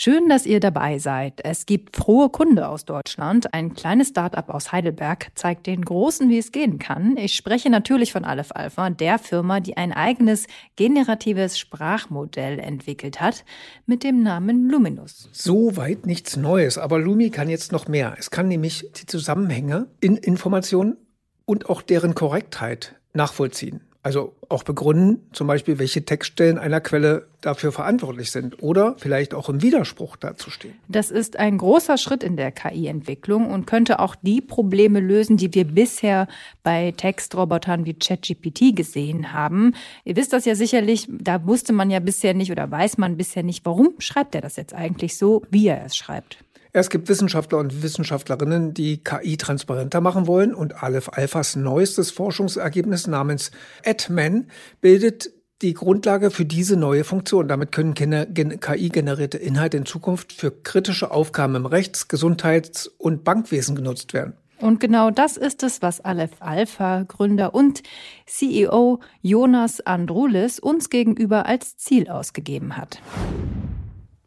Schön, dass ihr dabei seid. Es gibt frohe Kunde aus Deutschland. Ein kleines Startup aus Heidelberg zeigt den Großen, wie es gehen kann. Ich spreche natürlich von Aleph Alpha, der Firma, die ein eigenes generatives Sprachmodell entwickelt hat mit dem Namen Luminus. Soweit nichts Neues, aber Lumi kann jetzt noch mehr. Es kann nämlich die Zusammenhänge in Informationen und auch deren Korrektheit nachvollziehen. Also auch begründen, zum Beispiel, welche Textstellen einer Quelle dafür verantwortlich sind oder vielleicht auch im Widerspruch dazu stehen. Das ist ein großer Schritt in der KI-Entwicklung und könnte auch die Probleme lösen, die wir bisher bei Textrobotern wie ChatGPT gesehen haben. Ihr wisst das ja sicherlich, da wusste man ja bisher nicht oder weiß man bisher nicht, warum schreibt er das jetzt eigentlich so, wie er es schreibt. Es gibt Wissenschaftler und Wissenschaftlerinnen, die KI transparenter machen wollen und Aleph Alphas neuestes Forschungsergebnis namens AdMan bildet die Grundlage für diese neue Funktion. Damit können KI-generierte Inhalte in Zukunft für kritische Aufgaben im Rechts-, Gesundheits- und Bankwesen genutzt werden. Und genau das ist es, was Aleph Alpha Gründer und CEO Jonas Androulis uns gegenüber als Ziel ausgegeben hat.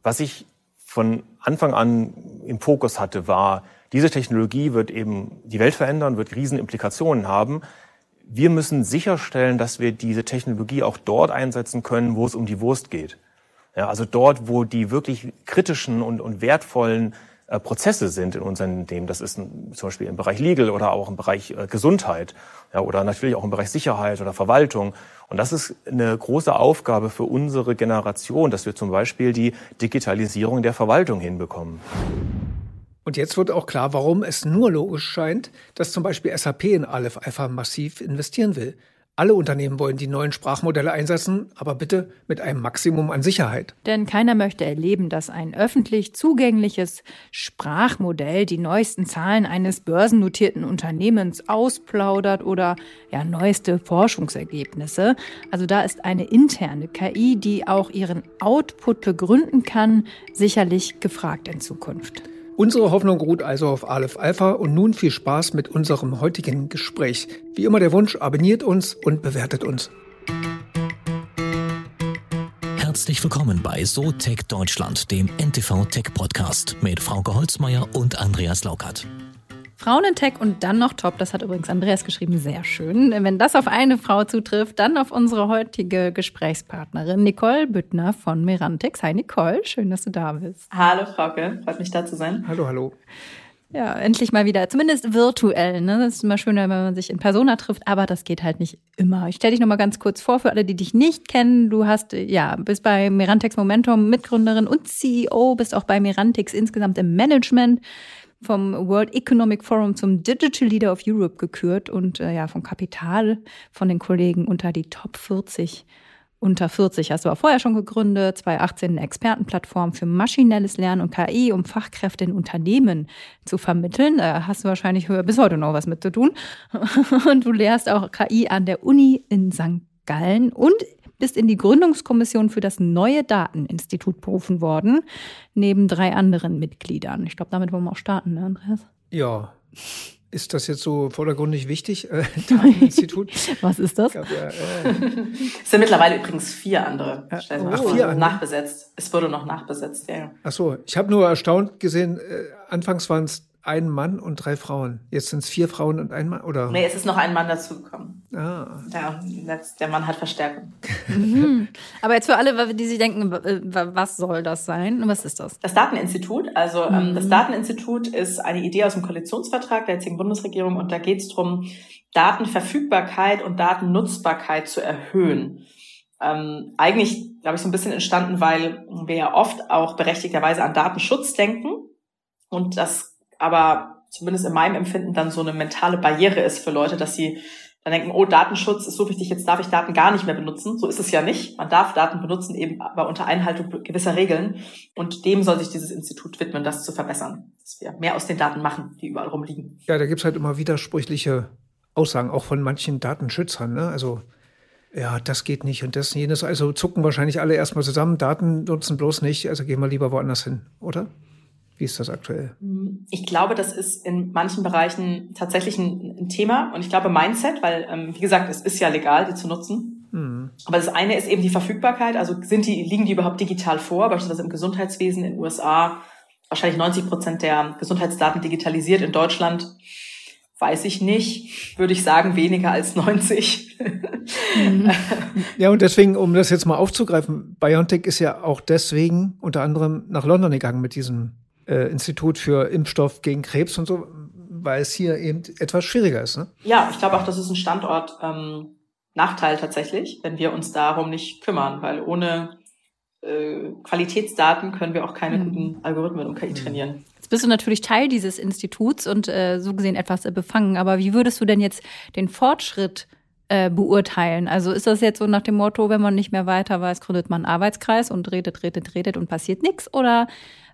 Was ich von Anfang an im Fokus hatte, war, diese Technologie wird eben die Welt verändern, wird Riesenimplikationen haben. Wir müssen sicherstellen, dass wir diese Technologie auch dort einsetzen können, wo es um die Wurst geht. Ja, also dort, wo die wirklich kritischen und, und wertvollen äh, Prozesse sind in unseren Unternehmen. Das ist zum Beispiel im Bereich Legal oder auch im Bereich äh, Gesundheit ja, oder natürlich auch im Bereich Sicherheit oder Verwaltung. Und das ist eine große Aufgabe für unsere Generation, dass wir zum Beispiel die Digitalisierung der Verwaltung hinbekommen. Und jetzt wird auch klar, warum es nur logisch scheint, dass zum Beispiel SAP in Aleph Alpha massiv investieren will. Alle Unternehmen wollen die neuen Sprachmodelle einsetzen, aber bitte mit einem Maximum an Sicherheit. Denn keiner möchte erleben, dass ein öffentlich zugängliches Sprachmodell die neuesten Zahlen eines börsennotierten Unternehmens ausplaudert oder ja neueste Forschungsergebnisse. Also da ist eine interne KI, die auch ihren Output begründen kann, sicherlich gefragt in Zukunft. Unsere Hoffnung ruht also auf Aleph Alpha und nun viel Spaß mit unserem heutigen Gespräch. Wie immer der Wunsch, abonniert uns und bewertet uns. Herzlich willkommen bei So Tech Deutschland, dem NTV Tech Podcast mit Frauke Holzmeier und Andreas Laukert. Frauen in Tech und dann noch top. Das hat übrigens Andreas geschrieben. Sehr schön. Wenn das auf eine Frau zutrifft, dann auf unsere heutige Gesprächspartnerin Nicole Büttner von Merantix. Hi Nicole, schön, dass du da bist. Hallo Frauke, freut mich da zu sein. Hallo, hallo. Ja, endlich mal wieder, zumindest virtuell. Ne? Das ist immer schöner, wenn man sich in Persona trifft, aber das geht halt nicht immer. Ich stelle dich noch mal ganz kurz vor für alle, die dich nicht kennen. Du hast ja bist bei Merantix Momentum Mitgründerin und CEO, bist auch bei Merantix insgesamt im Management vom World Economic Forum zum Digital Leader of Europe gekürt und äh, ja vom Kapital von den Kollegen unter die Top 40 unter 40 hast du auch vorher schon gegründet, 2018 eine Expertenplattform für maschinelles Lernen und KI, um Fachkräfte in Unternehmen zu vermitteln. Da hast du wahrscheinlich bis heute noch was mit zu tun. Und du lehrst auch KI an der Uni in St. Gallen und bist in die Gründungskommission für das neue Dateninstitut berufen worden, neben drei anderen Mitgliedern. Ich glaube, damit wollen wir auch starten, ne, Andreas? Ja. Ist das jetzt so vordergründig wichtig, äh, Dateninstitut? Was ist das? Glaub, ja, äh. es sind mittlerweile übrigens vier andere Stellen. Ach, vier andere? Nachbesetzt. Es wurde noch nachbesetzt, ja. ja. Ach so, ich habe nur erstaunt gesehen, äh, anfangs waren es ein Mann und drei Frauen. Jetzt sind es vier Frauen und ein Mann, oder? Nee, es ist noch ein Mann dazugekommen. Ah. Ja, der Mann hat Verstärkung. Mhm. Aber jetzt für alle, die sich denken, was soll das sein? Was ist das? Das Dateninstitut. Also ähm, mhm. das Dateninstitut ist eine Idee aus dem Koalitionsvertrag der jetzigen Bundesregierung und da geht es darum, Datenverfügbarkeit und Datennutzbarkeit zu erhöhen. Ähm, eigentlich, glaube ich, so ein bisschen entstanden, weil wir ja oft auch berechtigterweise an Datenschutz denken. Und das aber zumindest in meinem Empfinden dann so eine mentale Barriere ist für Leute, dass sie dann denken, oh, Datenschutz ist so wichtig, jetzt darf ich Daten gar nicht mehr benutzen. So ist es ja nicht. Man darf Daten benutzen, eben aber unter Einhaltung gewisser Regeln. Und dem soll sich dieses Institut widmen, das zu verbessern. Dass wir mehr aus den Daten machen, die überall rumliegen. Ja, da gibt's halt immer widersprüchliche Aussagen, auch von manchen Datenschützern. Ne? Also ja, das geht nicht und das und jenes. Also zucken wahrscheinlich alle erstmal zusammen, Daten nutzen bloß nicht, also gehen wir lieber woanders hin, oder? Wie ist das aktuell? Ich glaube, das ist in manchen Bereichen tatsächlich ein, ein Thema. Und ich glaube Mindset, weil, ähm, wie gesagt, es ist ja legal, die zu nutzen. Mhm. Aber das eine ist eben die Verfügbarkeit. Also sind die, liegen die überhaupt digital vor? Beispielsweise im Gesundheitswesen in den USA wahrscheinlich 90 Prozent der Gesundheitsdaten digitalisiert. In Deutschland weiß ich nicht, würde ich sagen, weniger als 90. Mhm. ja, und deswegen, um das jetzt mal aufzugreifen, BioNTech ist ja auch deswegen unter anderem nach London gegangen mit diesem äh, Institut für Impfstoff gegen Krebs und so, weil es hier eben etwas schwieriger ist. Ne? Ja, ich glaube auch, das ist ein Standort ähm, Nachteil tatsächlich, wenn wir uns darum nicht kümmern, weil ohne äh, Qualitätsdaten können wir auch keine mhm. guten Algorithmen und KI mhm. trainieren. Jetzt bist du natürlich Teil dieses Instituts und äh, so gesehen etwas äh, befangen. Aber wie würdest du denn jetzt den Fortschritt äh, beurteilen? Also ist das jetzt so nach dem Motto, wenn man nicht mehr weiter weiß, gründet man einen Arbeitskreis und redet, redet, redet und passiert nichts? Oder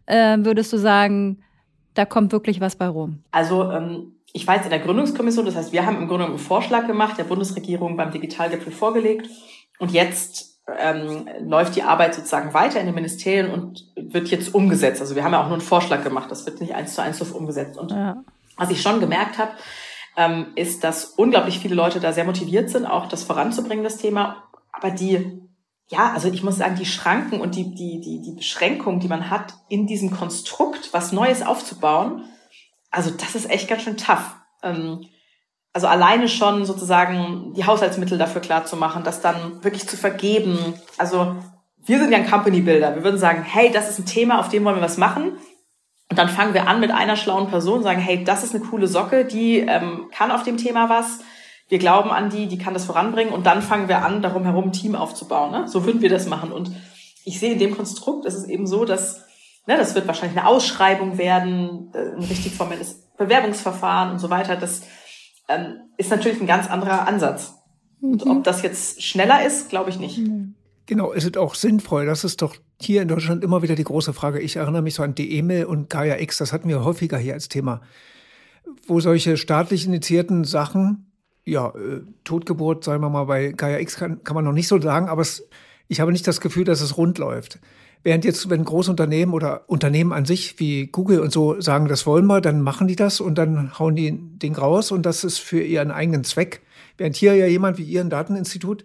äh, würdest du sagen, da kommt wirklich was bei rum? Also ähm, ich war jetzt in der Gründungskommission, das heißt, wir haben im Grunde einen Vorschlag gemacht, der Bundesregierung beim Digitalgipfel vorgelegt. Und jetzt ähm, läuft die Arbeit sozusagen weiter in den Ministerien und wird jetzt umgesetzt. Also wir haben ja auch nur einen Vorschlag gemacht, das wird nicht eins zu eins so umgesetzt. Und ja. was ich schon gemerkt habe, ähm, ist, dass unglaublich viele Leute da sehr motiviert sind, auch das voranzubringen, das Thema. Aber die, ja, also ich muss sagen, die Schranken und die, die, die, die Beschränkungen, die man hat, in diesem Konstrukt was Neues aufzubauen, also das ist echt ganz schön tough. Ähm, also alleine schon sozusagen die Haushaltsmittel dafür klar zu machen, das dann wirklich zu vergeben. Also wir sind ja ein Company Builder. Wir würden sagen, hey, das ist ein Thema, auf dem wollen wir was machen. Und dann fangen wir an mit einer schlauen Person, sagen, hey, das ist eine coole Socke, die ähm, kann auf dem Thema was. Wir glauben an die, die kann das voranbringen. Und dann fangen wir an, darum herum ein Team aufzubauen. Ne? So würden wir das machen. Und ich sehe in dem Konstrukt, es ist eben so, dass ne, das wird wahrscheinlich eine Ausschreibung werden, äh, ein richtig formelles Bewerbungsverfahren und so weiter. Das ähm, ist natürlich ein ganz anderer Ansatz. Und ob das jetzt schneller ist, glaube ich nicht. Genau, ist es auch sinnvoll? Das ist doch hier in Deutschland immer wieder die große Frage. Ich erinnere mich so an die E-Mail und Gaia X, das hatten wir häufiger hier als Thema, wo solche staatlich initiierten Sachen, ja, äh, Totgeburt, sagen wir mal, bei Gaia X kann, kann man noch nicht so sagen, aber es, ich habe nicht das Gefühl, dass es rund läuft. Während jetzt, wenn Großunternehmen oder Unternehmen an sich wie Google und so sagen, das wollen wir, dann machen die das und dann hauen die ein Ding raus und das ist für ihren eigenen Zweck. Während hier ja jemand wie ihr ein Dateninstitut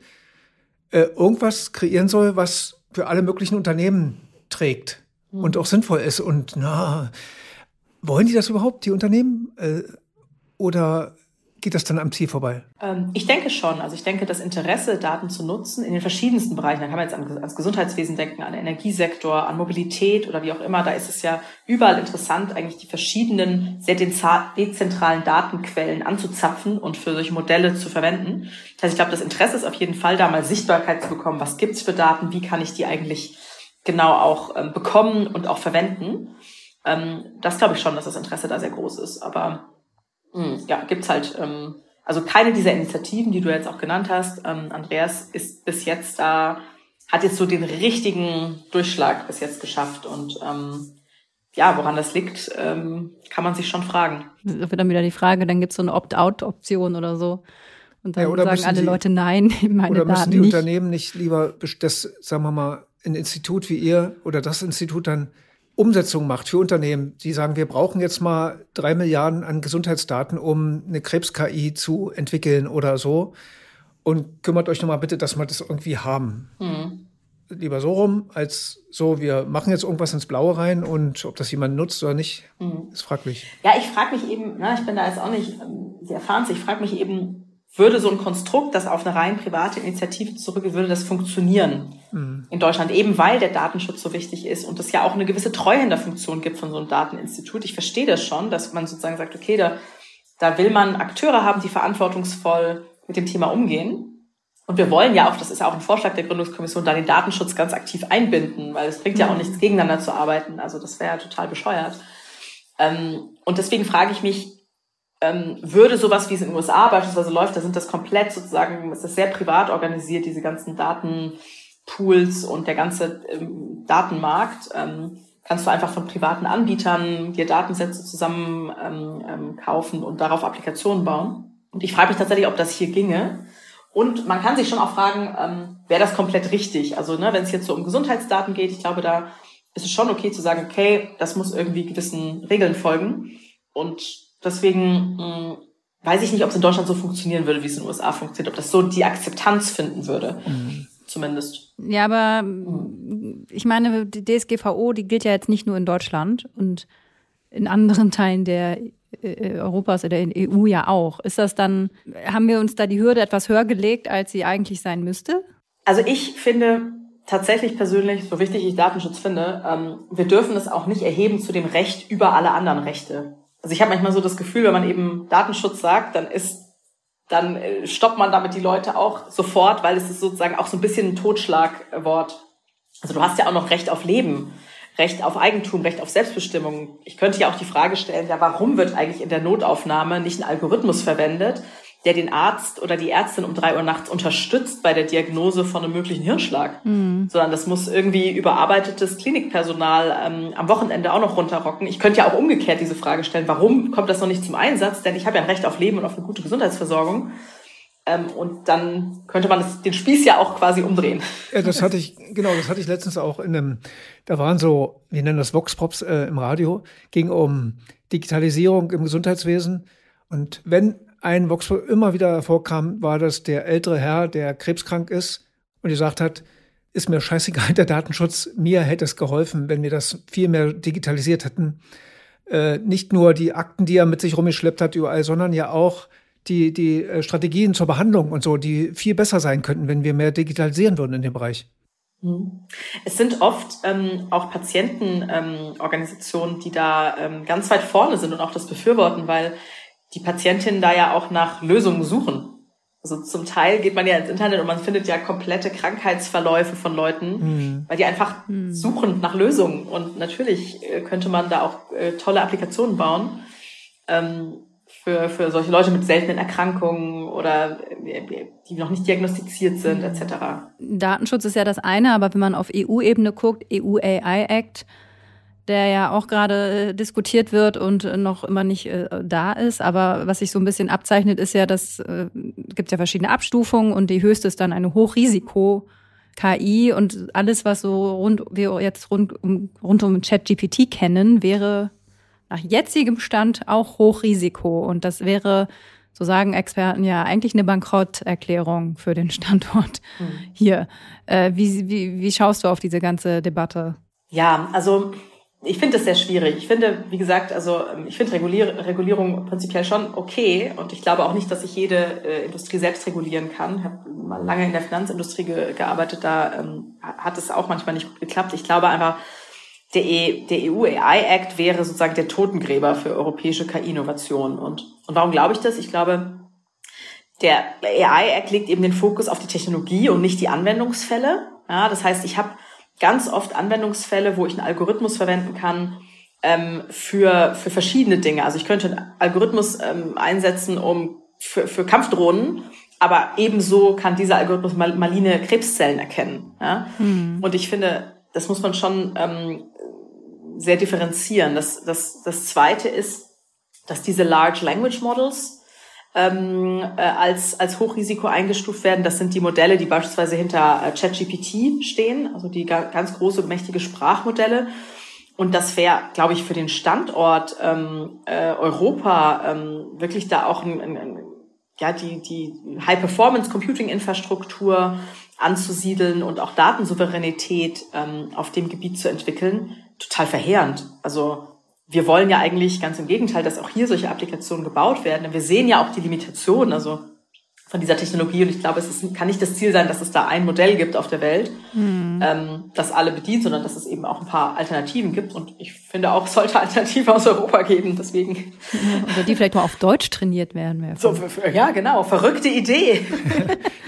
äh, irgendwas kreieren soll, was für alle möglichen Unternehmen trägt mhm. und auch sinnvoll ist. Und na, wollen die das überhaupt, die Unternehmen? Äh, oder geht das dann am Ziel vorbei? Ähm, ich denke schon. Also ich denke, das Interesse, Daten zu nutzen in den verschiedensten Bereichen, da kann man jetzt an, ans Gesundheitswesen denken, an den Energiesektor, an Mobilität oder wie auch immer, da ist es ja überall interessant, eigentlich die verschiedenen sehr dezentralen Datenquellen anzuzapfen und für solche Modelle zu verwenden. Das heißt, ich glaube, das Interesse ist auf jeden Fall da, mal Sichtbarkeit zu bekommen. Was gibt's für Daten? Wie kann ich die eigentlich genau auch ähm, bekommen und auch verwenden? Ähm, das glaube ich schon, dass das Interesse da sehr groß ist. Aber ja, gibt's halt, ähm, also keine dieser Initiativen, die du jetzt auch genannt hast, ähm, Andreas, ist bis jetzt da, hat jetzt so den richtigen Durchschlag bis jetzt geschafft und ähm, ja, woran das liegt, ähm, kann man sich schon fragen. Das wird dann wieder die Frage, dann gibt's so eine Opt-out-Option oder so. Und dann ja, sagen alle die, Leute nein, meine Oder müssen Daten die nicht. Unternehmen nicht lieber das, sagen wir mal, ein Institut wie ihr oder das Institut dann Umsetzung macht für Unternehmen, die sagen, wir brauchen jetzt mal drei Milliarden an Gesundheitsdaten, um eine Krebs-KI zu entwickeln oder so. Und kümmert euch nochmal bitte, dass wir das irgendwie haben. Mhm. Lieber so rum, als so, wir machen jetzt irgendwas ins Blaue rein und ob das jemand nutzt oder nicht, mhm. ist fraglich. Ja, ich frage mich eben, na, ich bin da jetzt auch nicht ähm, sehr erfahren, ich frage mich eben, würde so ein Konstrukt, das auf eine rein private Initiative zurückgeht, würde das funktionieren mhm. in Deutschland, eben weil der Datenschutz so wichtig ist und es ja auch eine gewisse Treuhänderfunktion gibt von so einem Dateninstitut. Ich verstehe das schon, dass man sozusagen sagt, okay, da, da will man Akteure haben, die verantwortungsvoll mit dem Thema umgehen. Und wir wollen ja auch, das ist ja auch ein Vorschlag der Gründungskommission, da den Datenschutz ganz aktiv einbinden, weil es bringt ja auch mhm. nichts gegeneinander zu arbeiten. Also das wäre ja total bescheuert. Ähm, und deswegen frage ich mich, ähm, würde sowas, wie es in den USA beispielsweise läuft, da sind das komplett sozusagen, ist das sehr privat organisiert, diese ganzen Datenpools und der ganze ähm, Datenmarkt. Ähm, kannst du einfach von privaten Anbietern dir Datensätze zusammen ähm, ähm, kaufen und darauf Applikationen bauen. Und ich frage mich tatsächlich, ob das hier ginge. Und man kann sich schon auch fragen, ähm, wäre das komplett richtig? Also ne, wenn es jetzt so um Gesundheitsdaten geht, ich glaube, da ist es schon okay zu sagen, okay, das muss irgendwie gewissen Regeln folgen. Und Deswegen mh, mm, weiß ich nicht, ob es in Deutschland so funktionieren würde, wie es in den USA funktioniert, ob das so die Akzeptanz finden würde. Mhm. Zumindest. Ja, aber mhm. ich meine, die DSGVO, die gilt ja jetzt nicht nur in Deutschland und in anderen Teilen der äh, Europas oder in der EU ja auch. Ist das dann, haben wir uns da die Hürde etwas höher gelegt, als sie eigentlich sein müsste? Also ich finde tatsächlich persönlich, so wichtig ich Datenschutz finde, ähm, wir dürfen es auch nicht erheben zu dem Recht über alle anderen Rechte. Also ich habe manchmal so das Gefühl, wenn man eben Datenschutz sagt, dann ist, dann äh, stoppt man damit die Leute auch sofort, weil es ist sozusagen auch so ein bisschen ein Totschlagwort. Also du hast ja auch noch Recht auf Leben. Recht auf Eigentum, Recht auf Selbstbestimmung. Ich könnte ja auch die Frage stellen, ja, warum wird eigentlich in der Notaufnahme nicht ein Algorithmus verwendet, der den Arzt oder die Ärztin um drei Uhr nachts unterstützt bei der Diagnose von einem möglichen Hirnschlag, mhm. sondern das muss irgendwie überarbeitetes Klinikpersonal ähm, am Wochenende auch noch runterrocken. Ich könnte ja auch umgekehrt diese Frage stellen, warum kommt das noch nicht zum Einsatz? Denn ich habe ja ein Recht auf Leben und auf eine gute Gesundheitsversorgung. Ähm, und dann könnte man das, den Spieß ja auch quasi umdrehen. Ja, das hatte ich, genau, das hatte ich letztens auch in einem, da waren so, wir nennen das Vox Pops äh, im Radio, ging um Digitalisierung im Gesundheitswesen. Und wenn ein Voxpop immer wieder hervorkam, war das der ältere Herr, der krebskrank ist und gesagt hat, ist mir scheißegal der Datenschutz, mir hätte es geholfen, wenn wir das viel mehr digitalisiert hätten. Äh, nicht nur die Akten, die er mit sich rumgeschleppt hat überall, sondern ja auch die, die äh, Strategien zur Behandlung und so, die viel besser sein könnten, wenn wir mehr digitalisieren würden in dem Bereich. Mhm. Es sind oft ähm, auch Patientenorganisationen, ähm, die da ähm, ganz weit vorne sind und auch das befürworten, weil die Patientinnen da ja auch nach Lösungen suchen. Also zum Teil geht man ja ins Internet und man findet ja komplette Krankheitsverläufe von Leuten, mhm. weil die einfach mhm. suchen nach Lösungen. Und natürlich äh, könnte man da auch äh, tolle Applikationen bauen ähm, für, für solche Leute mit seltenen Erkrankungen oder äh, die noch nicht diagnostiziert sind, mhm. etc. Datenschutz ist ja das eine, aber wenn man auf EU-Ebene guckt, EU AI Act, der ja auch gerade äh, diskutiert wird und äh, noch immer nicht äh, da ist. Aber was sich so ein bisschen abzeichnet, ist ja, dass äh, gibt ja verschiedene Abstufungen und die höchste ist dann eine Hochrisiko. KI und alles, was so rund, wir jetzt rund um, rund um ChatGPT kennen, wäre nach jetzigem Stand auch Hochrisiko. Und das wäre, so sagen Experten ja, eigentlich eine Bankrotterklärung für den Standort mhm. hier. Äh, wie, wie, wie schaust du auf diese ganze Debatte? Ja, also ich finde das sehr schwierig. Ich finde, wie gesagt, also ähm, ich finde Regulier Regulierung prinzipiell schon okay und ich glaube auch nicht, dass sich jede äh, Industrie selbst regulieren kann. Ich habe mal lange in der Finanzindustrie ge gearbeitet, da ähm, hat es auch manchmal nicht gut geklappt. Ich glaube einfach, der, e der EU AI Act wäre sozusagen der Totengräber für europäische KI-Innovation. Und, und warum glaube ich das? Ich glaube, der AI Act legt eben den Fokus auf die Technologie und nicht die Anwendungsfälle. Ja, das heißt, ich habe ganz oft Anwendungsfälle, wo ich einen Algorithmus verwenden kann ähm, für, für verschiedene Dinge. Also ich könnte einen Algorithmus ähm, einsetzen, um für, für Kampfdrohnen, aber ebenso kann dieser Algorithmus mal, maline Krebszellen erkennen. Ja? Hm. Und ich finde, das muss man schon ähm, sehr differenzieren. Das, das, das Zweite ist, dass diese Large Language Models ähm, äh, als, als Hochrisiko eingestuft werden. Das sind die Modelle, die beispielsweise hinter äh, ChatGPT stehen, also die ga ganz große, mächtige Sprachmodelle. Und das wäre, glaube ich, für den Standort ähm, äh, Europa ähm, wirklich da auch ein, ein, ein, ja, die, die High-Performance-Computing-Infrastruktur anzusiedeln und auch Datensouveränität ähm, auf dem Gebiet zu entwickeln, total verheerend. Also wir wollen ja eigentlich ganz im Gegenteil, dass auch hier solche Applikationen gebaut werden. wir sehen ja auch die Limitationen, also von dieser Technologie. Und ich glaube, es ist, kann nicht das Ziel sein, dass es da ein Modell gibt auf der Welt, mhm. ähm, das alle bedient, sondern dass es eben auch ein paar Alternativen gibt. Und ich finde auch, es sollte Alternativen aus Europa geben. Deswegen. Oder die vielleicht mal auf Deutsch trainiert werden. So, ja, genau. Verrückte Idee.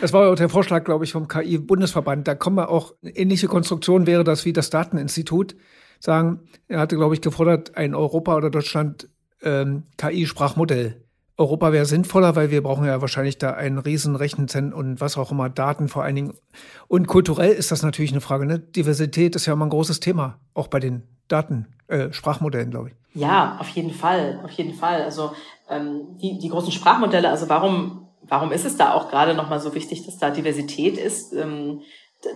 Das war auch der Vorschlag, glaube ich, vom KI-Bundesverband. Da kommen wir auch, ähnliche Konstruktion wäre das wie das Dateninstitut sagen, er hatte, glaube ich, gefordert, ein Europa oder Deutschland ähm, KI-Sprachmodell. Europa wäre sinnvoller, weil wir brauchen ja wahrscheinlich da ein riesen Rechenzentrum und was auch immer, Daten vor allen Dingen. Und kulturell ist das natürlich eine Frage. Ne? Diversität ist ja immer ein großes Thema, auch bei den Daten, äh, Sprachmodellen, glaube ich. Ja, auf jeden Fall, auf jeden Fall. Also ähm, die, die großen Sprachmodelle, also warum, warum ist es da auch gerade nochmal so wichtig, dass da Diversität ist? Ähm,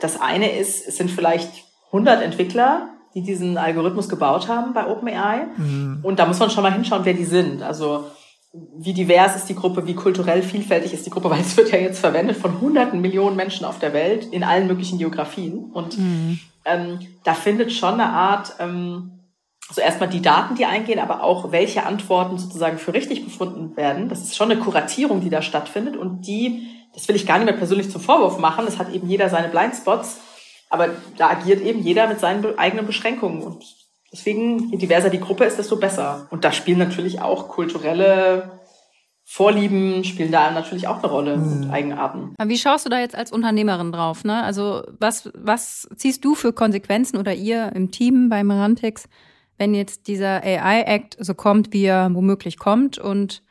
das eine ist, es sind vielleicht 100 Entwickler, die diesen Algorithmus gebaut haben bei OpenAI. Mhm. Und da muss man schon mal hinschauen, wer die sind. Also wie divers ist die Gruppe, wie kulturell vielfältig ist die Gruppe, weil es wird ja jetzt verwendet von hunderten Millionen Menschen auf der Welt in allen möglichen Geografien. Und mhm. ähm, da findet schon eine Art, ähm, also erstmal die Daten, die eingehen, aber auch welche Antworten sozusagen für richtig befunden werden. Das ist schon eine Kuratierung, die da stattfindet und die, das will ich gar nicht mehr persönlich zum Vorwurf machen, das hat eben jeder seine Blindspots, aber da agiert eben jeder mit seinen eigenen Beschränkungen und deswegen, je diverser die Gruppe ist, desto besser. Und da spielen natürlich auch kulturelle Vorlieben spielen da natürlich auch eine Rolle mhm. und Eigenarten. Wie schaust du da jetzt als Unternehmerin drauf? Ne? Also was, was ziehst du für Konsequenzen oder ihr im Team bei Merantix, wenn jetzt dieser AI-Act so kommt, wie er womöglich kommt und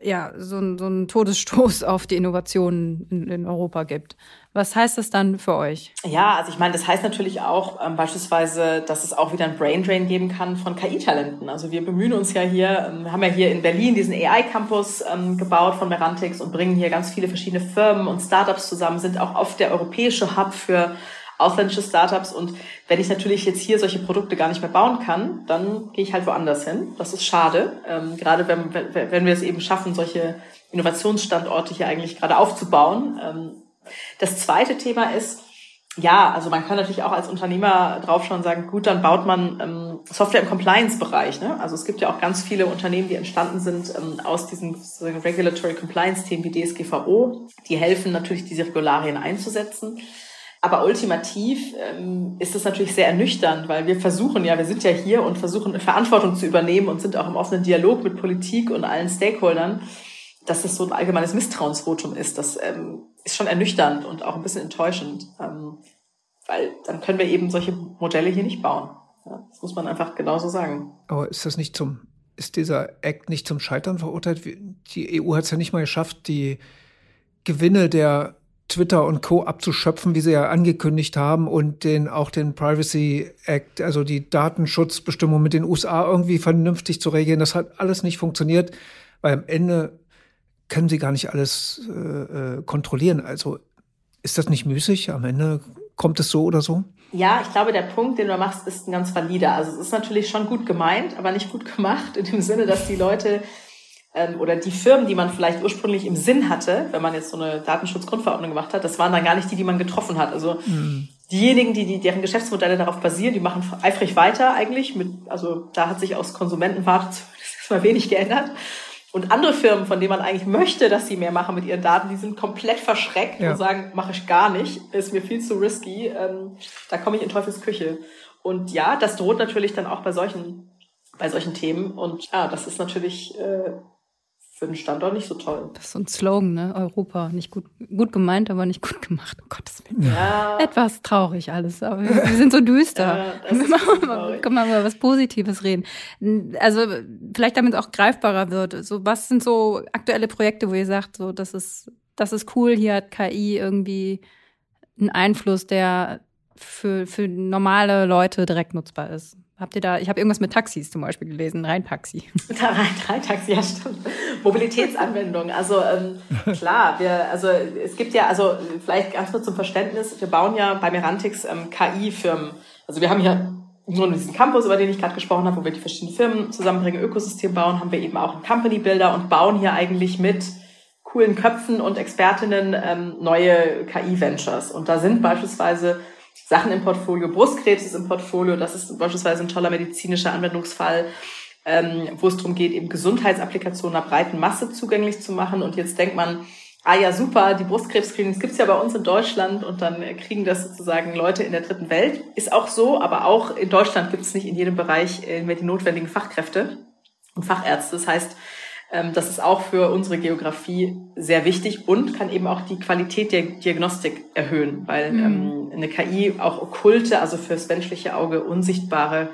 ja, so, so einen Todesstoß auf die Innovationen in, in, Europa gibt. Was heißt das dann für euch? Ja, also ich meine, das heißt natürlich auch ähm, beispielsweise, dass es auch wieder ein Braindrain geben kann von KI-Talenten. Also wir bemühen uns ja hier, ähm, haben ja hier in Berlin diesen AI-Campus ähm, gebaut von Merantix und bringen hier ganz viele verschiedene Firmen und Startups zusammen, sind auch oft der europäische Hub für ausländische Startups. Und wenn ich natürlich jetzt hier solche Produkte gar nicht mehr bauen kann, dann gehe ich halt woanders hin. Das ist schade, ähm, gerade wenn, wenn wir es eben schaffen, solche Innovationsstandorte hier eigentlich gerade aufzubauen. Ähm, das zweite Thema ist, ja, also man kann natürlich auch als Unternehmer draufschauen und sagen, gut, dann baut man ähm, Software im Compliance-Bereich. Ne? Also es gibt ja auch ganz viele Unternehmen, die entstanden sind ähm, aus diesen Regulatory Compliance-Themen wie DSGVO. Die helfen natürlich, diese Regularien einzusetzen. Aber ultimativ ähm, ist es natürlich sehr ernüchternd, weil wir versuchen ja, wir sind ja hier und versuchen Verantwortung zu übernehmen und sind auch im offenen Dialog mit Politik und allen Stakeholdern, dass das so ein allgemeines Misstrauensvotum ist. Das ähm, ist schon ernüchternd und auch ein bisschen enttäuschend, ähm, weil dann können wir eben solche Modelle hier nicht bauen. Ja, das muss man einfach genauso sagen. Aber ist das nicht zum, ist dieser Act nicht zum Scheitern verurteilt? Die EU hat es ja nicht mal geschafft, die Gewinne der Twitter und Co. abzuschöpfen, wie sie ja angekündigt haben, und den auch den Privacy Act, also die Datenschutzbestimmung mit den USA irgendwie vernünftig zu regeln. Das hat alles nicht funktioniert, weil am Ende können sie gar nicht alles äh, äh kontrollieren. Also ist das nicht müßig? Am Ende kommt es so oder so? Ja, ich glaube, der Punkt, den du machst, ist ein ganz valider. Also es ist natürlich schon gut gemeint, aber nicht gut gemacht, in dem Sinne, dass die Leute ähm, oder die Firmen, die man vielleicht ursprünglich im Sinn hatte, wenn man jetzt so eine Datenschutzgrundverordnung gemacht hat, das waren dann gar nicht die, die man getroffen hat. Also mhm. diejenigen, die, die deren Geschäftsmodelle darauf basieren, die machen eifrig weiter eigentlich. Mit, also da hat sich aus Konsumentenwarte mal wenig geändert. Und andere Firmen, von denen man eigentlich möchte, dass sie mehr machen mit ihren Daten, die sind komplett verschreckt ja. und sagen, mache ich gar nicht, ist mir viel zu risky, ähm, da komme ich in Teufels Küche. Und ja, das droht natürlich dann auch bei solchen, bei solchen Themen. Und ja, das ist natürlich äh, für den Standort nicht so toll. Das ist so ein Slogan, ne? Europa. Nicht gut, gut gemeint, aber nicht gut gemacht. Oh Gottes Willen. Ja. Etwas traurig alles, aber wir, wir sind so düster. Ja, können wir mal über was Positives reden. Also, vielleicht damit es auch greifbarer wird. So, was sind so aktuelle Projekte, wo ihr sagt, so, das ist, das ist cool, hier hat KI irgendwie einen Einfluss, der für, für normale Leute direkt nutzbar ist? Habt ihr da, ich habe irgendwas mit Taxis zum Beispiel gelesen, Rheintaxi. Rheintaxi, ja stimmt. Mobilitätsanwendung. Also ähm, klar, wir, also es gibt ja, also vielleicht ganz kurz zum Verständnis, wir bauen ja bei Merantix ähm, KI-Firmen. Also wir haben hier nur diesen Campus, über den ich gerade gesprochen habe, wo wir die verschiedenen Firmen zusammenbringen, Ökosystem bauen, haben wir eben auch einen Company Builder und bauen hier eigentlich mit coolen Köpfen und Expertinnen ähm, neue KI-Ventures. Und da sind beispielsweise Sachen im Portfolio. Brustkrebs ist im Portfolio. Das ist beispielsweise ein toller medizinischer Anwendungsfall, ähm, wo es darum geht, eben Gesundheitsapplikationen einer breiten Masse zugänglich zu machen. Und jetzt denkt man, ah ja, super, die Brustkrebs-Screenings gibt's ja bei uns in Deutschland und dann kriegen das sozusagen Leute in der dritten Welt. Ist auch so, aber auch in Deutschland gibt's nicht in jedem Bereich äh, mehr die notwendigen Fachkräfte und Fachärzte. Das heißt, das ist auch für unsere Geografie sehr wichtig und kann eben auch die Qualität der Diagnostik erhöhen, weil mhm. ähm, eine KI auch okkulte, also fürs menschliche Auge unsichtbare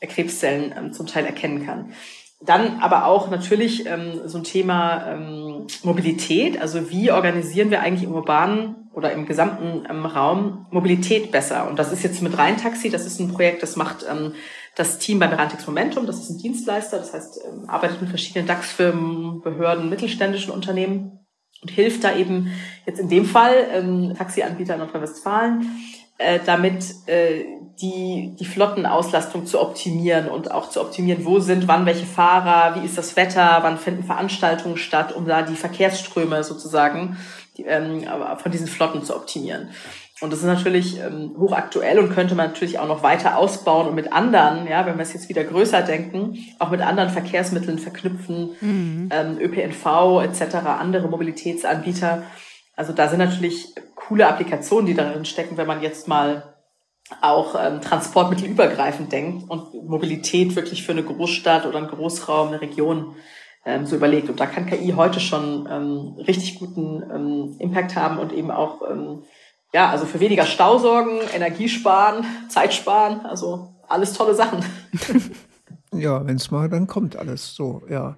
Krebszellen ähm, zum Teil erkennen kann. Dann aber auch natürlich ähm, so ein Thema ähm, Mobilität. Also wie organisieren wir eigentlich im urbanen oder im gesamten ähm, Raum Mobilität besser? Und das ist jetzt mit Rheintaxi, das ist ein Projekt, das macht ähm, das Team bei Merantix Momentum, das ist ein Dienstleister, das heißt, ähm, arbeitet mit verschiedenen DAX-Firmen, Behörden, mittelständischen Unternehmen und hilft da eben jetzt in dem Fall ähm, Taxianbieter in Nordrhein-Westfalen äh, damit äh, die, die Flottenauslastung zu optimieren und auch zu optimieren, wo sind wann welche Fahrer, wie ist das Wetter, wann finden Veranstaltungen statt, um da die Verkehrsströme sozusagen die, ähm, von diesen Flotten zu optimieren. Und das ist natürlich ähm, hochaktuell und könnte man natürlich auch noch weiter ausbauen und mit anderen, ja, wenn wir es jetzt wieder größer denken, auch mit anderen Verkehrsmitteln verknüpfen, mhm. ähm, ÖPNV etc., andere Mobilitätsanbieter. Also da sind natürlich coole Applikationen, die darin stecken, wenn man jetzt mal auch ähm, transportmittelübergreifend denkt und Mobilität wirklich für eine Großstadt oder einen Großraum, eine Region ähm, so überlegt. Und da kann KI heute schon ähm, richtig guten ähm, Impact haben und eben auch ähm, ja, also für weniger Stau sorgen, Energie sparen, Zeit sparen, also alles tolle Sachen. ja, wenn es mal dann kommt alles so, ja.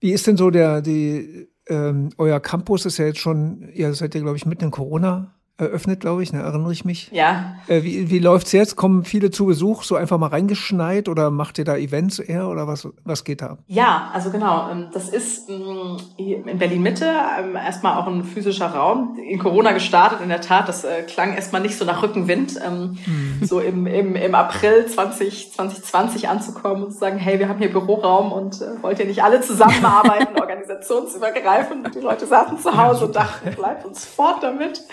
Wie ist denn so der, die, ähm, euer Campus ist ja jetzt schon, ihr seid ja, glaube ich, mitten in Corona eröffnet, glaube ich, ne, erinnere ich mich. Ja. Äh, wie wie läuft's jetzt? Kommen viele zu Besuch, so einfach mal reingeschneit oder macht ihr da Events eher oder was, was geht da? Ja, also genau. Ähm, das ist ähm, in Berlin-Mitte ähm, erstmal auch ein physischer Raum. In Corona gestartet, in der Tat. Das äh, klang erstmal nicht so nach Rückenwind, mhm. so im, im, im April 20, 2020 anzukommen und zu sagen, hey, wir haben hier Büroraum und äh, wollt ihr nicht alle zusammenarbeiten, organisationsübergreifend? Die Leute saßen zu Hause und dachten, bleibt uns fort damit.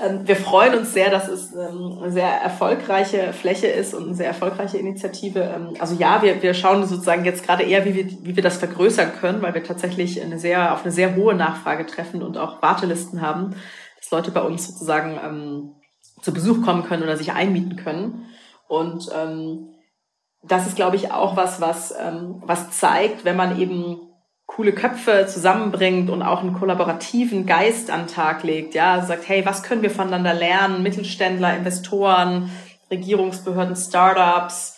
Ähm, wir freuen uns sehr, dass es ähm, eine sehr erfolgreiche Fläche ist und eine sehr erfolgreiche Initiative. Ähm, also ja, wir, wir schauen sozusagen jetzt gerade eher, wie wir, wie wir das vergrößern können, weil wir tatsächlich eine sehr, auf eine sehr hohe Nachfrage treffen und auch Wartelisten haben, dass Leute bei uns sozusagen ähm, zu Besuch kommen können oder sich einmieten können. Und ähm, das ist, glaube ich, auch was, was, ähm, was zeigt, wenn man eben coole Köpfe zusammenbringt und auch einen kollaborativen Geist an Tag legt, ja, sagt, hey, was können wir voneinander lernen? Mittelständler, Investoren, Regierungsbehörden, Startups,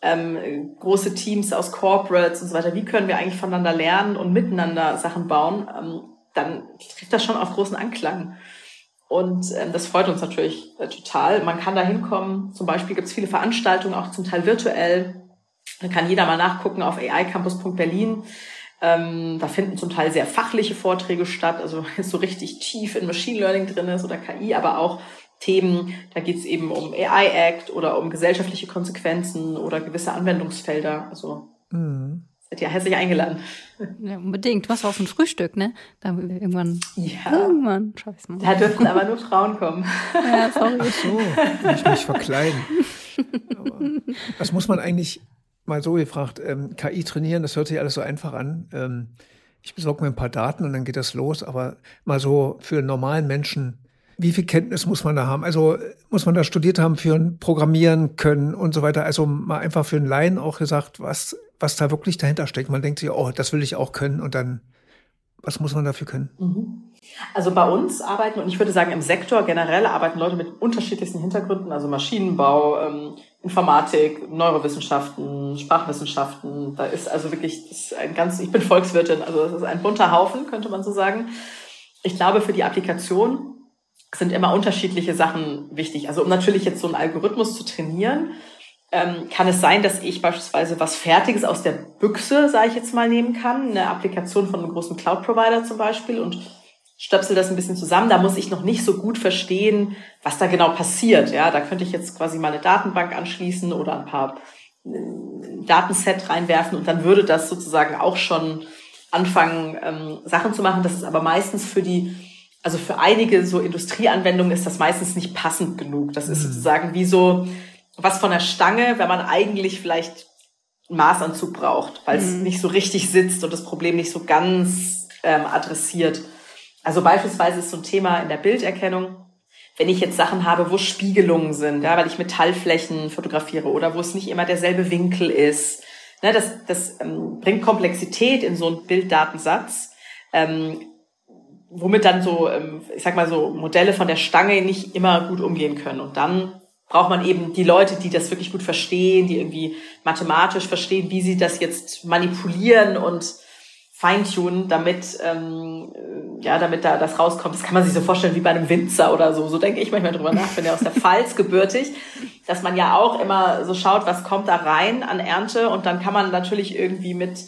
ähm, große Teams aus Corporates und so weiter. Wie können wir eigentlich voneinander lernen und miteinander Sachen bauen? Ähm, dann trifft das schon auf großen Anklang. Und ähm, das freut uns natürlich äh, total. Man kann da hinkommen. Zum Beispiel gibt es viele Veranstaltungen, auch zum Teil virtuell. Da kann jeder mal nachgucken auf aicampus.berlin. Ähm, da finden zum Teil sehr fachliche Vorträge statt, also so richtig tief in Machine Learning drin ist oder KI, aber auch Themen, da geht es eben um AI Act oder um gesellschaftliche Konsequenzen oder gewisse Anwendungsfelder. Also mhm. seid ihr herzlich eingeladen. Ja, unbedingt. Du hast auch so ein Frühstück, ne? Da irgendwann. Ja. Irgendwann es mal. Da dürfen aber nur Frauen kommen. Ja, sorry. Ach so, ich mich verkleiden. Aber das muss man eigentlich mal so gefragt, ähm, KI trainieren, das hört sich alles so einfach an. Ähm, ich besorge mir ein paar Daten und dann geht das los, aber mal so für einen normalen Menschen, wie viel Kenntnis muss man da haben? Also muss man da studiert haben für ein Programmieren können und so weiter. Also mal einfach für einen Laien auch gesagt, was, was da wirklich dahinter steckt. Man denkt sich, oh, das will ich auch können und dann, was muss man dafür können? Mhm. Also bei uns arbeiten, und ich würde sagen, im Sektor generell arbeiten Leute mit unterschiedlichsten Hintergründen, also Maschinenbau, ähm, Informatik, Neurowissenschaften, Sprachwissenschaften. Da ist also wirklich das ist ein ganz, ich bin Volkswirtin, also es ist ein bunter Haufen, könnte man so sagen. Ich glaube, für die Applikation sind immer unterschiedliche Sachen wichtig. Also um natürlich jetzt so einen Algorithmus zu trainieren, ähm, kann es sein, dass ich beispielsweise was Fertiges aus der Büchse, sage ich jetzt mal, nehmen kann, eine Applikation von einem großen Cloud-Provider zum Beispiel und stöpsel das ein bisschen zusammen. Da muss ich noch nicht so gut verstehen, was da genau passiert. Ja, da könnte ich jetzt quasi mal eine Datenbank anschließen oder ein paar ein Datenset reinwerfen und dann würde das sozusagen auch schon anfangen, ähm, Sachen zu machen. Das ist aber meistens für die, also für einige so Industrieanwendungen ist das meistens nicht passend genug. Das ist mhm. sozusagen wie so was von der Stange, wenn man eigentlich vielleicht einen Maßanzug braucht, weil es mhm. nicht so richtig sitzt und das Problem nicht so ganz ähm, adressiert. Also beispielsweise ist so ein Thema in der Bilderkennung, wenn ich jetzt Sachen habe, wo Spiegelungen sind, ja, weil ich Metallflächen fotografiere oder wo es nicht immer derselbe Winkel ist. Ne, das das ähm, bringt Komplexität in so einen Bilddatensatz, ähm, womit dann so, ähm, ich sag mal so, Modelle von der Stange nicht immer gut umgehen können. Und dann braucht man eben die Leute, die das wirklich gut verstehen, die irgendwie mathematisch verstehen, wie sie das jetzt manipulieren und feintunen, damit ähm, ja, damit da das rauskommt. Das kann man sich so vorstellen wie bei einem Winzer oder so. So denke ich manchmal drüber nach, bin ja aus der Pfalz gebürtig, dass man ja auch immer so schaut, was kommt da rein an Ernte und dann kann man natürlich irgendwie mit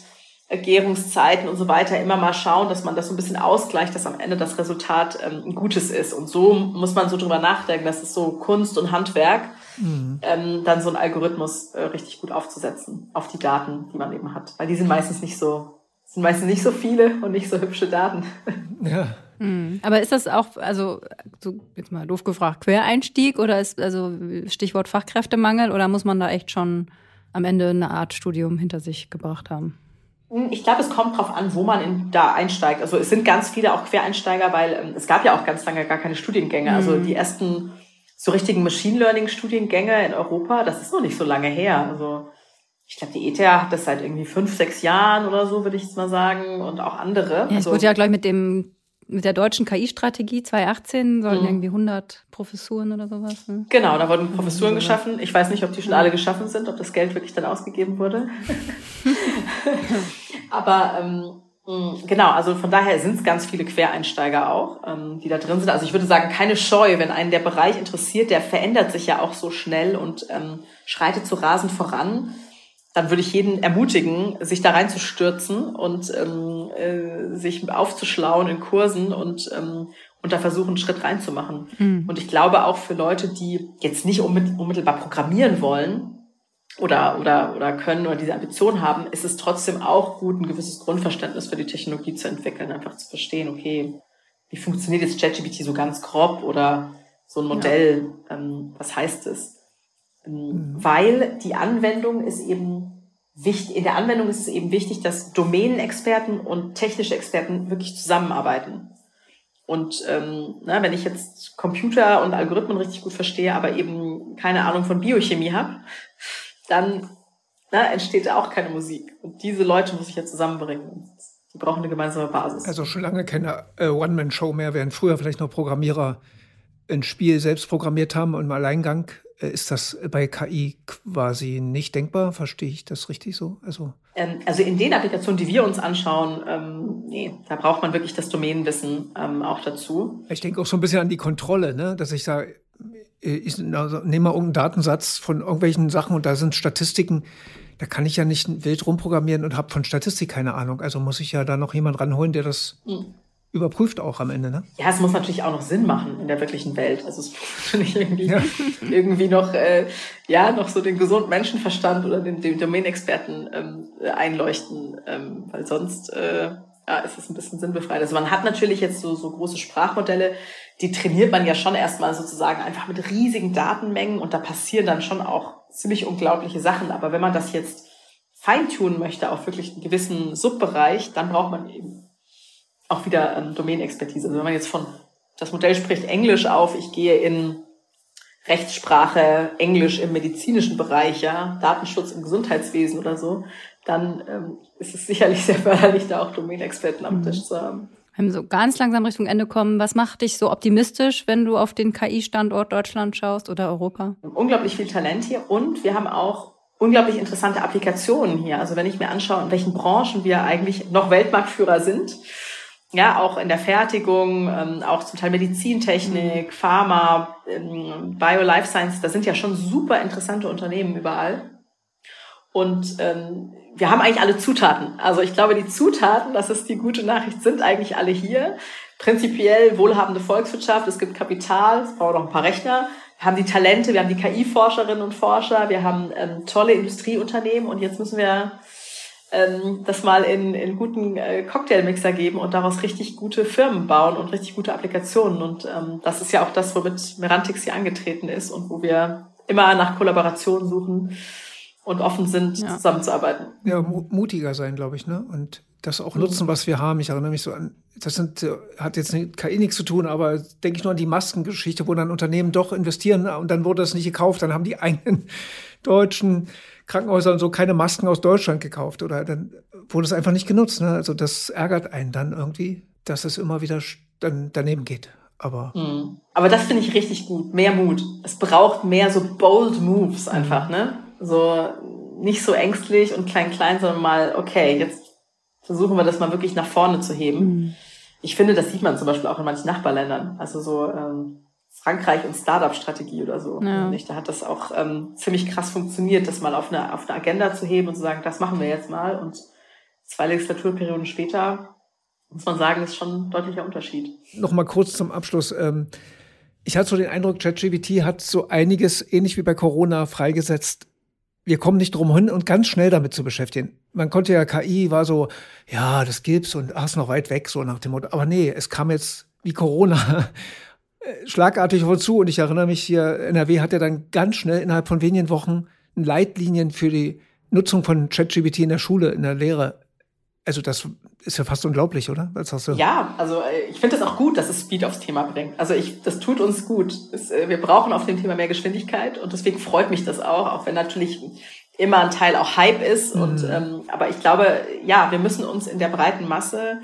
Gärungszeiten und so weiter immer mal schauen, dass man das so ein bisschen ausgleicht, dass am Ende das Resultat ähm, ein gutes ist. Und so muss man so drüber nachdenken, das ist so Kunst und Handwerk, mhm. ähm, dann so einen Algorithmus äh, richtig gut aufzusetzen auf die Daten, die man eben hat. Weil die sind meistens nicht so, sind meistens nicht so viele und nicht so hübsche Daten. Ja. Mhm. Aber ist das auch, also so jetzt mal doof gefragt, Quereinstieg oder ist also Stichwort Fachkräftemangel oder muss man da echt schon am Ende eine Art Studium hinter sich gebracht haben? Hm, ich glaube, es kommt drauf an, wo man in, da einsteigt. Also es sind ganz viele auch Quereinsteiger, weil ähm, es gab ja auch ganz lange gar keine Studiengänge. Also mhm. Also die ersten so richtigen Machine Learning Studiengänge in Europa, das ist noch nicht so lange her. Also ich glaube, die ETH hat das seit irgendwie fünf, sechs Jahren oder so, würde ich jetzt mal sagen, und auch andere. Ja, es also, wurde ja, glaube ich, mit dem mit der deutschen KI-Strategie 2018 sollten mhm. irgendwie 100 Professuren oder sowas. Ne? Genau, da wurden Professuren geschaffen. Ich weiß nicht, ob die schon alle geschaffen sind, ob das Geld wirklich dann ausgegeben wurde. Aber ähm, mm, Genau, also von daher sind es ganz viele Quereinsteiger auch, ähm, die da drin sind. Also ich würde sagen, keine Scheu, wenn einen der Bereich interessiert, der verändert sich ja auch so schnell und ähm, schreitet so rasend voran dann würde ich jeden ermutigen, sich da reinzustürzen und ähm, äh, sich aufzuschlauen in Kursen und, ähm, und da versuchen, einen Schritt reinzumachen. Mhm. Und ich glaube auch für Leute, die jetzt nicht unmittelbar programmieren wollen oder, oder, oder können oder diese Ambition haben, ist es trotzdem auch gut, ein gewisses Grundverständnis für die Technologie zu entwickeln, einfach zu verstehen, okay, wie funktioniert jetzt ChatGPT so ganz grob oder so ein Modell, ja. ähm, was heißt es? Mhm. Weil die Anwendung ist eben wichtig, in der Anwendung ist es eben wichtig, dass Domänenexperten und technische Experten wirklich zusammenarbeiten. Und ähm, na, wenn ich jetzt Computer und Algorithmen richtig gut verstehe, aber eben keine Ahnung von Biochemie habe, dann na, entsteht auch keine Musik. Und diese Leute muss ich ja zusammenbringen. Die brauchen eine gemeinsame Basis. Also schon lange keine äh, One-Man-Show mehr, während früher vielleicht noch Programmierer ein Spiel selbst programmiert haben und im Alleingang äh, ist das bei KI quasi nicht denkbar? Verstehe ich das richtig so? Also, ähm, also in den Applikationen, die wir uns anschauen, ähm, nee, da braucht man wirklich das Domänenwissen ähm, auch dazu. Ich denke auch so ein bisschen an die Kontrolle, ne? dass ich sage, äh, ich also, nehme mal irgendeinen Datensatz von irgendwelchen Sachen und da sind Statistiken, da kann ich ja nicht wild rumprogrammieren und habe von Statistik keine Ahnung. Also muss ich ja da noch jemand ranholen, der das mhm überprüft auch am Ende, ne? Ja, es muss natürlich auch noch Sinn machen in der wirklichen Welt. Also es muss nicht irgendwie, ja. irgendwie noch, äh, ja, noch so den gesunden Menschenverstand oder den, den Domänexperten ähm, einleuchten, ähm, weil sonst äh, ja, ist es ein bisschen sinnbefreit. Also man hat natürlich jetzt so, so große Sprachmodelle, die trainiert man ja schon erstmal sozusagen einfach mit riesigen Datenmengen und da passieren dann schon auch ziemlich unglaubliche Sachen. Aber wenn man das jetzt feintunen möchte auf wirklich einen gewissen Subbereich, dann braucht man eben auch wieder ähm, Domänexpertise. Also wenn man jetzt von, das Modell spricht Englisch auf, ich gehe in Rechtssprache, Englisch im medizinischen Bereich, ja, Datenschutz im Gesundheitswesen oder so, dann ähm, ist es sicherlich sehr förderlich, da auch Domänexperten am mhm. Tisch zu haben. Wenn wir so ganz langsam Richtung Ende kommen, was macht dich so optimistisch, wenn du auf den KI-Standort Deutschland schaust oder Europa? Unglaublich viel Talent hier und wir haben auch unglaublich interessante Applikationen hier. Also wenn ich mir anschaue, in welchen Branchen wir eigentlich noch Weltmarktführer sind, ja, auch in der Fertigung, ähm, auch zum Teil Medizintechnik, mhm. Pharma, ähm, Bio, Life Science, da sind ja schon super interessante Unternehmen überall. Und ähm, wir haben eigentlich alle Zutaten. Also ich glaube, die Zutaten, das ist die gute Nachricht, sind eigentlich alle hier. Prinzipiell wohlhabende Volkswirtschaft, es gibt Kapital, es braucht noch ein paar Rechner. Wir haben die Talente, wir haben die KI-Forscherinnen und Forscher, wir haben ähm, tolle Industrieunternehmen und jetzt müssen wir ähm, das mal in, in guten äh, Cocktailmixer geben und daraus richtig gute Firmen bauen und richtig gute Applikationen. Und ähm, das ist ja auch das, womit Merantix hier angetreten ist und wo wir immer nach Kollaboration suchen und offen sind, ja. zusammenzuarbeiten. Ja, mutiger sein, glaube ich, ne? Und das auch nutzen, was wir haben. Ich erinnere mich so an, das sind, hat jetzt mit KI nichts zu tun, aber denke ich nur an die Maskengeschichte, wo dann Unternehmen doch investieren und dann wurde das nicht gekauft, dann haben die eigenen deutschen Krankenhäuser und so keine Masken aus Deutschland gekauft oder dann wurde es einfach nicht genutzt. Ne? Also das ärgert einen dann irgendwie, dass es immer wieder dann daneben geht. Aber, mhm. Aber das finde ich richtig gut. Mehr Mut. Es braucht mehr so bold Moves einfach, mhm. ne? So nicht so ängstlich und klein klein, sondern mal, okay, jetzt versuchen wir das mal wirklich nach vorne zu heben. Mhm. Ich finde, das sieht man zum Beispiel auch in manchen Nachbarländern. Also so ähm, Frankreich und Startup-Strategie oder so. Ja. Nicht? Da hat das auch ähm, ziemlich krass funktioniert, das mal auf eine, auf eine Agenda zu heben und zu sagen, das machen wir jetzt mal. Und zwei Legislaturperioden später, muss man sagen, ist schon ein deutlicher Unterschied. Nochmal kurz zum Abschluss. Ähm, ich hatte so den Eindruck, ChatGPT hat so einiges, ähnlich wie bei Corona, freigesetzt. Wir kommen nicht drum hin, und ganz schnell damit zu beschäftigen. Man konnte ja, KI war so, ja, das gibt's und ach, ist noch weit weg, so nach dem Motto. Aber nee, es kam jetzt wie Corona schlagartig wozu. Und ich erinnere mich hier, NRW hat ja dann ganz schnell innerhalb von wenigen Wochen Leitlinien für die Nutzung von ChatGPT in der Schule, in der Lehre. Also das ist ja fast unglaublich, oder? Was hast du? Ja, also äh, ich finde es auch gut, dass es Speed aufs Thema bringt. Also ich, das tut uns gut. Es, äh, wir brauchen auf dem Thema mehr Geschwindigkeit und deswegen freut mich das auch, auch wenn natürlich immer ein Teil auch Hype ist. Mhm. Und ähm, aber ich glaube, ja, wir müssen uns in der breiten Masse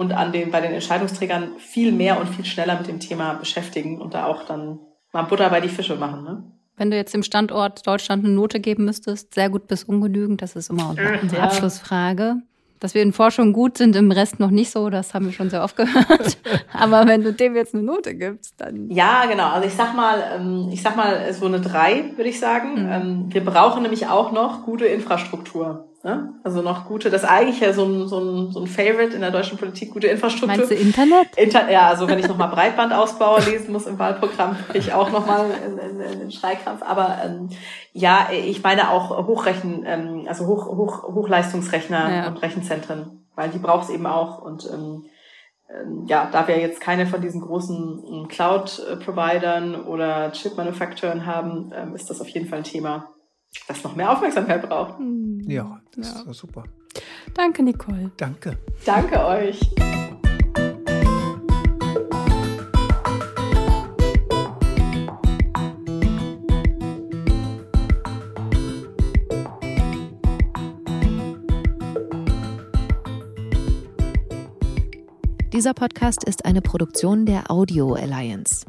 und an den, bei den Entscheidungsträgern viel mehr und viel schneller mit dem Thema beschäftigen und da auch dann mal Butter bei die Fische machen. Ne? Wenn du jetzt dem Standort Deutschland eine Note geben müsstest, sehr gut bis ungenügend, das ist immer unsere ja. Abschlussfrage. Dass wir in Forschung gut sind, im Rest noch nicht so, das haben wir schon sehr oft gehört. Aber wenn du dem jetzt eine Note gibst, dann. Ja, genau. Also ich sag mal, ähm, ich sag mal so eine drei, würde ich sagen. Mhm. Ähm, wir brauchen nämlich auch noch gute Infrastruktur. Ne? Also noch gute, das ist eigentlich ja so ein, so, ein, so ein Favorite in der deutschen Politik, gute Infrastruktur. Meinst du Internet? Inter ja, also wenn ich nochmal Breitbandausbau lesen muss im Wahlprogramm, ich auch nochmal einen Schreikrampf. Aber ähm, ja, ich meine auch Hochrechen, ähm, also Hoch, Hoch, Hochleistungsrechner ja. und Rechenzentren, weil die braucht es eben auch. Und ähm, ähm, ja, da wir jetzt keine von diesen großen ähm, Cloud-Providern oder Chip-Manufacturen haben, ähm, ist das auf jeden Fall ein Thema das noch mehr Aufmerksamkeit braucht. Hm. Ja, das ja. ist super. Danke, Nicole. Danke. Danke euch. Dieser Podcast ist eine Produktion der Audio Alliance.